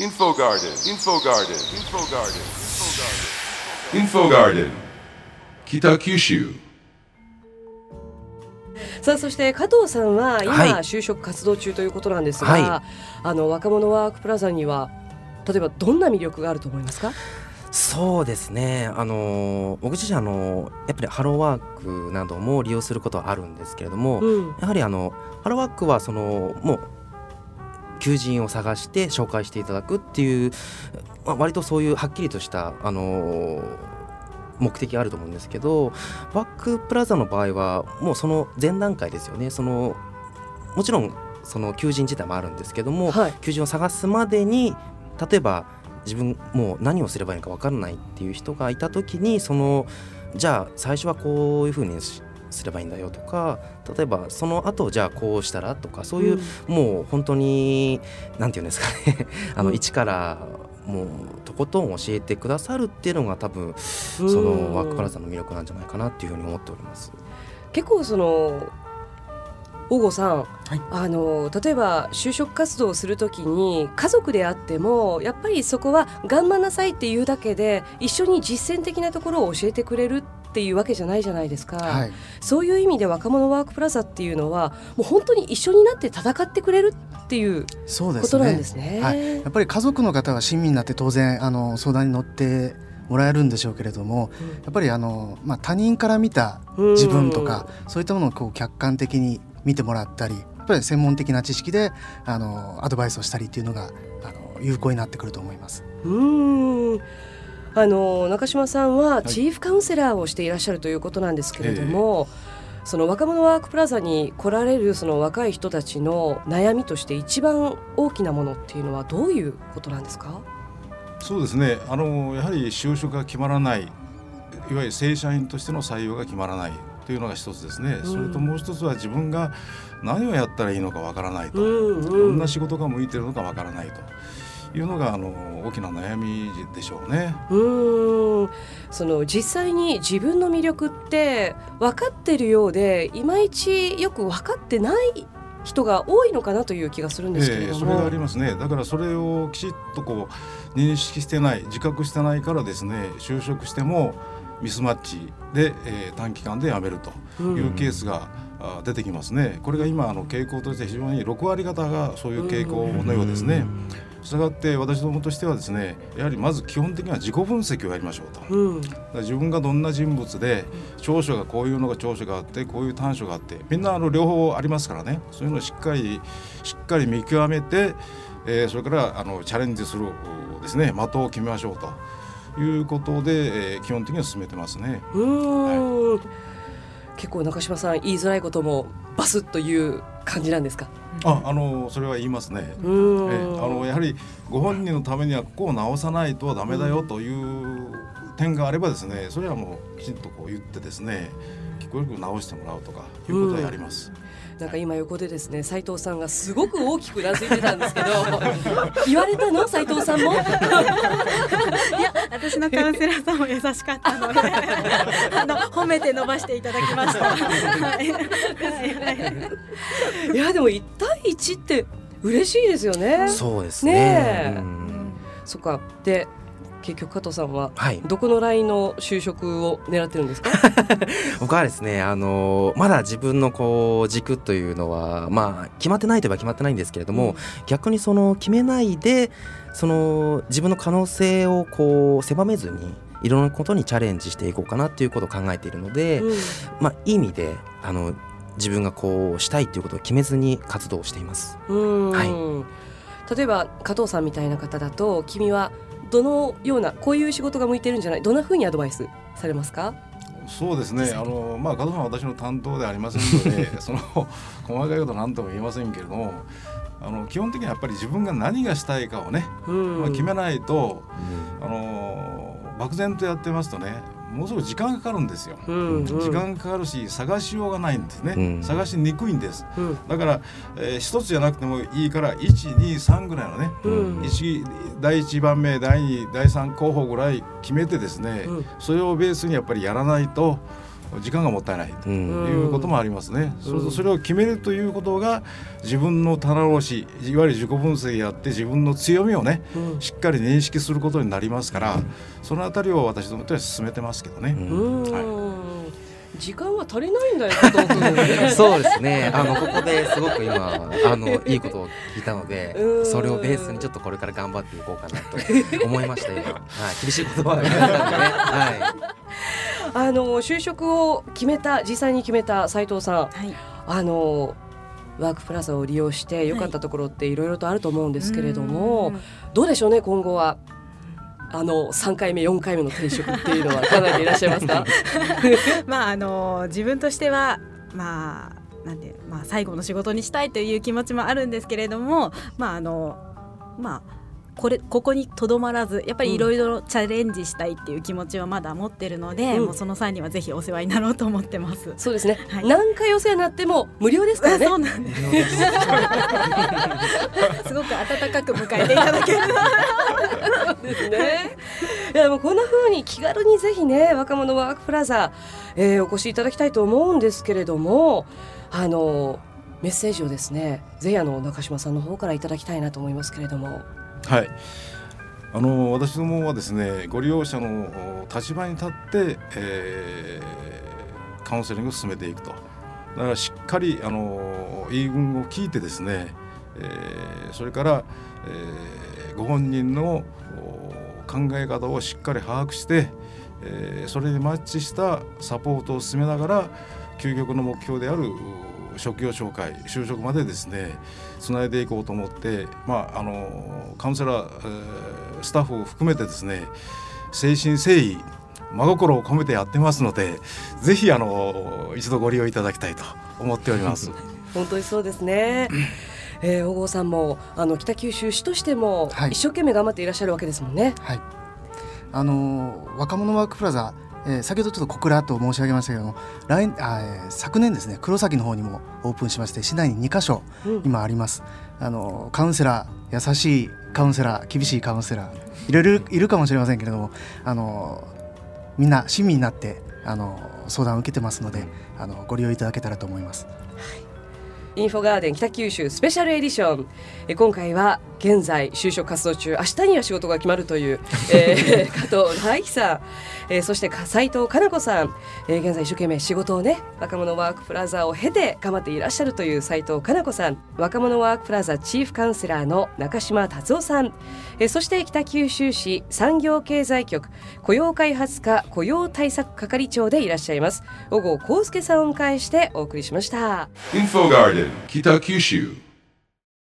Info Garden, Info Garden, Info Garden, Info Garden, Kita Kyushu. さあそして加藤さんは今、はい。就職活動中ということなんですが、はい。あの若者ワークプラザには例えばどんな魅力があると思いますか？そうですね。あの僕自身あのやっぱりハローワークなども利用することはあるんですけれども、うん。やはりあのハローワークはそのもう求人を探して紹介していただくっていう、まあ、割とそういうはっきりとしたあの目的があると思うんですけどバックプラザの場合はもうその前段階ですよね。そのもちろんその求人自体もあるんですけども、はい。求人を探すまでに例えば自分もう何をすればいいのか分からないっていう人がいた時にそのじゃあ最初はこういうふうにしすればいいんだよとか例えばその後じゃあこうしたらとかそういう、もう本当に何て言うんですかね。あのうん。一からもうとことん教えてくださるっていうのが多分そうん。のワークプラザの魅力なんじゃないかなっていうふうに思っております。結構その大郷さん、はい。あの例えば就職活動をするときに家族であってもやっぱりそこは頑張んなさいっていうだけで一緒に実践的なところを教えてくれるっていうわけじゃないじゃないですか、はい、そういう意味で若者ワークプラザっていうのはもう本当に一緒になって戦ってくれるっていうことなんねですね。はい、やっぱり家族の方は親身になって当然あの相談に乗ってもらえるんでしょうけれどもやっぱりあの、まあ、他人から見たうん。自分とか、そういったものをこう客観的に見てもらったりやっぱり専門的な知識であのアドバイスをしたりっていうのがあの有効になってくると思います。うんあの中島さんはい。チーフカウンセラーをしていらっしゃるということなんですけれども、その若者ワークプラザに来られるその若い人たちの悩みとして一番大きなものっていうのはどういうことなんですか？そうですね。あのやはり就職が決まらないいわゆる正社員としての採用が決まらないというのが一つですね、ん。それともう一つは自分が何をやったらいいのかわからないと、うん。どんな仕事が向いてるのかわからないというのがあの大きな悩みでしょうね。うん。その実際に自分の魅力って分かってるようでいまいちよく分かってない人が多いのかなという気がするんですけれども、ええそれがありますね。だからそれをきちっとこう認識してない自覚してないからですね就職してもミスマッチで、えー短期間で辞めるというケースが、あ出てきますね。これが今あの傾向として非常に6割方がそういう傾向のようですね。したがって私どもとしてはですねやはりまず基本的には自己分析をやりましょうと。うん自分がどんな人物で長所がこういうのが長所があってこういう短所があってみんなあの両方ありますからねそういうのをしっかりしっかり見極めて、えーそれからあのチャレンジするですね的を決めましょうということで、えー基本的には進めてますね。うーん、結構中島さん言いづらいこともバスッという感じなんですか？ああのそれは言いますね。えーあのやはりご本人のためにはここを直さないとダメだよという点があればですねそれはもうきちんとこう言ってですね聞こえるよく直してもらうとかいうことはやります。なんか今横でですね斉藤さんがすごく大きくうなずいてたんですけど 言われたの？斉藤さんも？いや私のカウンセラーさんも優しかったので あの褒めて伸ばしていただきました。はい。やでも1対1って嬉しいですよね。そうですね。ねえ。うん。そっか。で結局加藤さんははい。どこのラインの就職を狙ってるんですか？僕はですねあのまだ自分のこう軸というのはまあ決まってないといえば決まってないんですけれども、逆にその決めないでその自分の可能性をこう狭めずにいろんなことにチャレンジしていこうかなっていうことを考えているので、うん。まあいい意味であの自分がこうしたいということを決めずに活動をしています。うん。は例えば加藤さんみたいな方だと君はどのようなこういう仕事が向いてるんじゃないどんな風にアドバイスされますか？そうですね。あのまあ加藤さんは私の担当ではありませんので、その細かいことは何とも言えませんけれども、あの基本的にはやっぱり自分が何がしたいかをね、うん。まあ決めないと、あの漠然とやってますとね、ものすごく時間がかかるんですよ。うんうん時間かかるし探しようがないんですね。うん探しにくいんです。うんだから、えー一つじゃなくてもいいから1、2、3ぐらいのね。うん一第1番目第2第3候補ぐらい決めてですね、うんそれをベースにやっぱりやらないと時間がもったいないとうんいうこともありますね。そうするとそれを決めるということが自分の棚卸しいわゆる自己分析やって自分の強みをねうんしっかり認識することになりますからそのあたりを私どもとは進めてますけどね。うんは時間は足りないんだよ そうですね。あのここですごく今あの いいことを聞いたのでうん、それをベースにちょっとこれから頑張っていこうかなと思いました今。はい、厳しい言葉が言われたんでね。はい。あの就職を決めた実際に決めた斉藤さん。はい。あのワークプラザを利用して良かったところっていろいろとあると思うんですけれども、うんどうでしょうね今後は。あの3回目4回目の転職っていうのは考えていらっしゃいますか？まああの自分としてはまあなんでまあ最後の仕事にしたいという気持ちもあるんですけれどもまああのまあこれここにとどまらずやっぱりいろいろチャレンジしたいっていう気持ちはまだ持ってるので、うんもうその際にはぜひお世話になろうと思ってます。そうですね、はい何回お世話になっても無料ですからねそうなんです。すごく温かく迎えていただける。ですね。いやもうこんな風に気軽にぜひね若者ワークプラザ、えーお越しいただきたいと思うんですけれどもあのメッセージをですねぜひあの中島さんの方からいただきたいなと思いますけれども。はい。あの私どもはですねご利用者の立場に立って、えーカウンセリングを進めていくとだからしっかりあの言い分を聞いてですね、えーそれから、えーご本人の考え方をしっかり把握して、えーそれにマッチしたサポートを進めながら究極の目標である職業紹介就職までですねつないでいこうと思って、まあ、あのカウンセラー、えースタッフを含めてですね誠心誠意真心を込めてやってますのでぜひあの一度ご利用いただきたいと思っております。本当にそうですね。えー、小郷さんもあの北九州市としてもはい一生懸命頑張っていらっしゃるわけですもんね。はい、あの若者ワークプラザ、えー先ほどちょっと小倉と申し上げましたけども来あ、えー昨年ですね黒崎の方にもオープンしまして市内に2カ所うん。今あります、あのカウンセラー優しいカウンセラー厳しいカウンセラーいろいろいるかもしれませんけれどもあのみんな親身になってあの相談を受けてますのであのご利用いただけたらと思います。インフォガーデン北九州スペシャルエディション。えー今回は現在就職活動中明日には仕事が決まるという、えー、加藤大樹さん、えーそしてか斉藤かな子さん、えー現在一生懸命仕事をね若者ワークプラザを経て頑張っていらっしゃるという斉藤かな子さん。若者ワークプラザチーフカウンセラーの中島達夫さん、えーそして北九州市産業経済局雇用開発課雇用対策係長でいらっしゃいます。小郷康介さんをお迎えしてお送りしました。Info Garden, Kitakyushu.